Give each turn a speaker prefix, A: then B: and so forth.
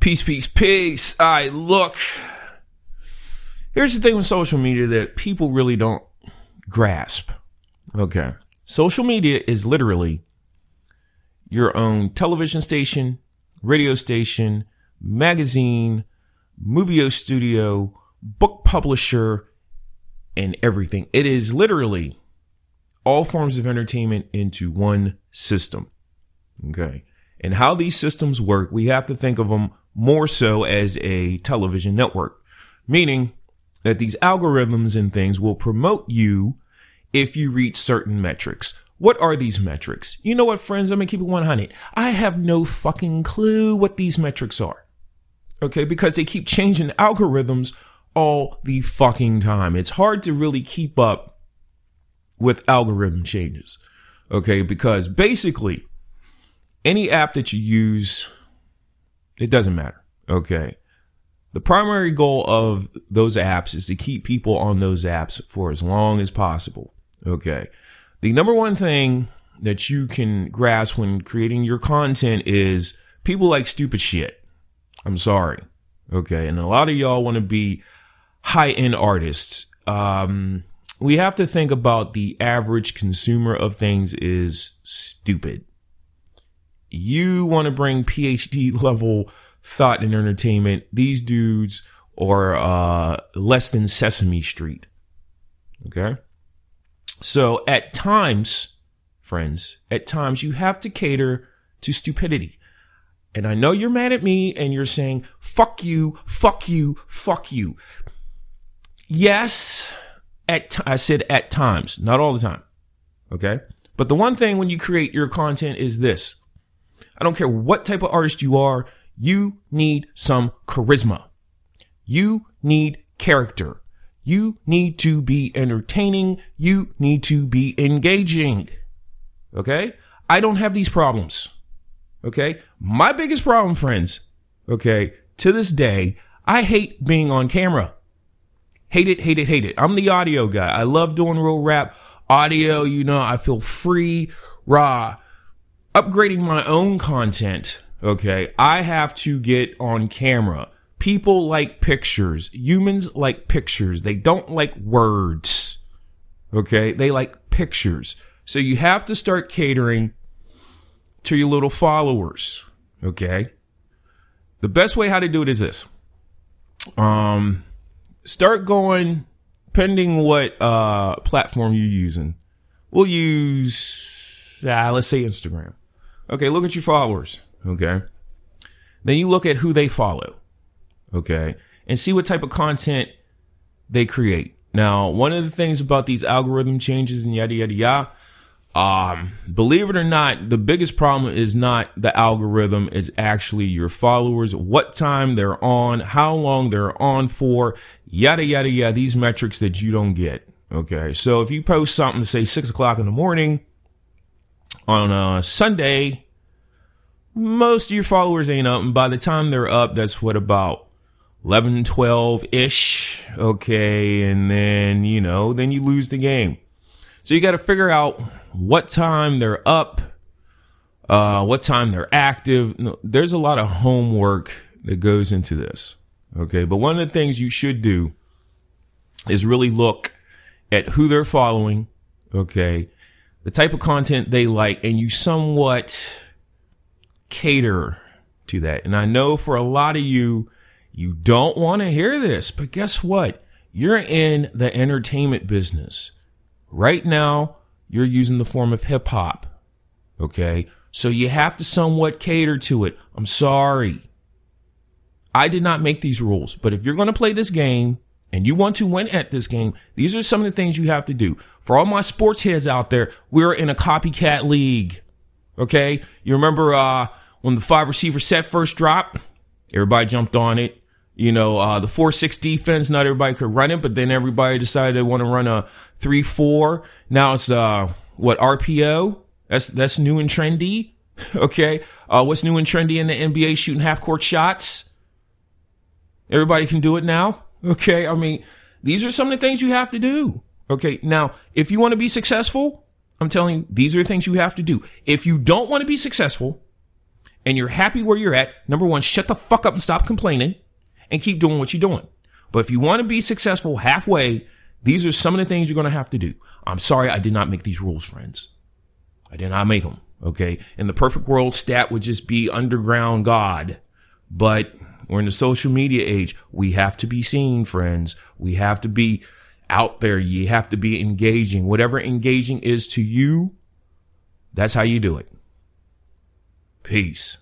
A: Peace, peace, peace. All right, look. Here's the thing with social media that people really don't grasp. Okay. Social media is literally your own television station, radio station, magazine, movie studio, book publisher, and everything. It is literally all forms of entertainment into one system. Okay. And how these systems work, we have to think of them more so as a television network, meaning that these algorithms and things will promote you if you reach certain metrics. What are these metrics? You know what, friends? I'm gonna keep it 100. I have no fucking clue what these metrics are. Okay, because they keep changing algorithms all the fucking time. It's hard to really keep up with algorithm changes. Okay, because basically any app that you use, it doesn't matter. Okay. The primary goal of those apps is to keep people on those apps for as long as possible. Okay. The number one thing that you can grasp when creating your content is people like stupid shit. I'm sorry. Okay. And a lot of y'all want to be high end artists. Um, we have to think about the average consumer of things is stupid. You want to bring PhD level thought and entertainment. These dudes are uh, less than Sesame Street. Okay. So at times, friends, at times you have to cater to stupidity. And I know you're mad at me and you're saying, fuck you, fuck you, fuck you. Yes, at t- I said at times, not all the time. Okay. But the one thing when you create your content is this. I don't care what type of artist you are. You need some charisma. You need character. You need to be entertaining. You need to be engaging. Okay. I don't have these problems. Okay. My biggest problem, friends. Okay. To this day, I hate being on camera. Hate it, hate it, hate it. I'm the audio guy. I love doing real rap audio. You know, I feel free, raw, upgrading my own content. Okay. I have to get on camera. People like pictures. Humans like pictures. They don't like words. Okay. They like pictures. So you have to start catering to your little followers. Okay. The best way how to do it is this. Um, start going, pending what uh platform you're using. We'll use, ah, let's say Instagram. Okay, look at your followers. Okay. Then you look at who they follow. Okay. And see what type of content they create. Now, one of the things about these algorithm changes and yada, yada, yada, um, believe it or not, the biggest problem is not the algorithm, it's actually your followers, what time they're on, how long they're on for, yada, yada, yada, these metrics that you don't get. Okay. So if you post something, say six o'clock in the morning on a Sunday, most of your followers ain't up. And by the time they're up, that's what about 11, 12 ish. Okay. And then, you know, then you lose the game. So you got to figure out what time they're up, uh, what time they're active. There's a lot of homework that goes into this. Okay. But one of the things you should do is really look at who they're following. Okay. The type of content they like, and you somewhat cater to that. And I know for a lot of you, you don't want to hear this, but guess what? You're in the entertainment business. Right now, you're using the form of hip hop. Okay. So you have to somewhat cater to it. I'm sorry. I did not make these rules, but if you're going to play this game and you want to win at this game, these are some of the things you have to do. For all my sports heads out there, we're in a copycat league. Okay. You remember, uh, when the five receiver set first dropped, everybody jumped on it. You know, uh, the four six defense, not everybody could run it, but then everybody decided they want to run a three four. Now it's uh what RPO? That's that's new and trendy. okay. Uh, what's new and trendy in the NBA? Shooting half court shots. Everybody can do it now. Okay. I mean, these are some of the things you have to do. Okay. Now, if you want to be successful, I'm telling you, these are the things you have to do. If you don't want to be successful, and you're happy where you're at, number one, shut the fuck up and stop complaining and keep doing what you're doing. But if you want to be successful halfway, these are some of the things you're going to have to do. I'm sorry I did not make these rules, friends. I did not make them. Okay. In the perfect world, stat would just be underground God. But we're in the social media age. We have to be seen, friends. We have to be out there. You have to be engaging. Whatever engaging is to you, that's how you do it. Peace.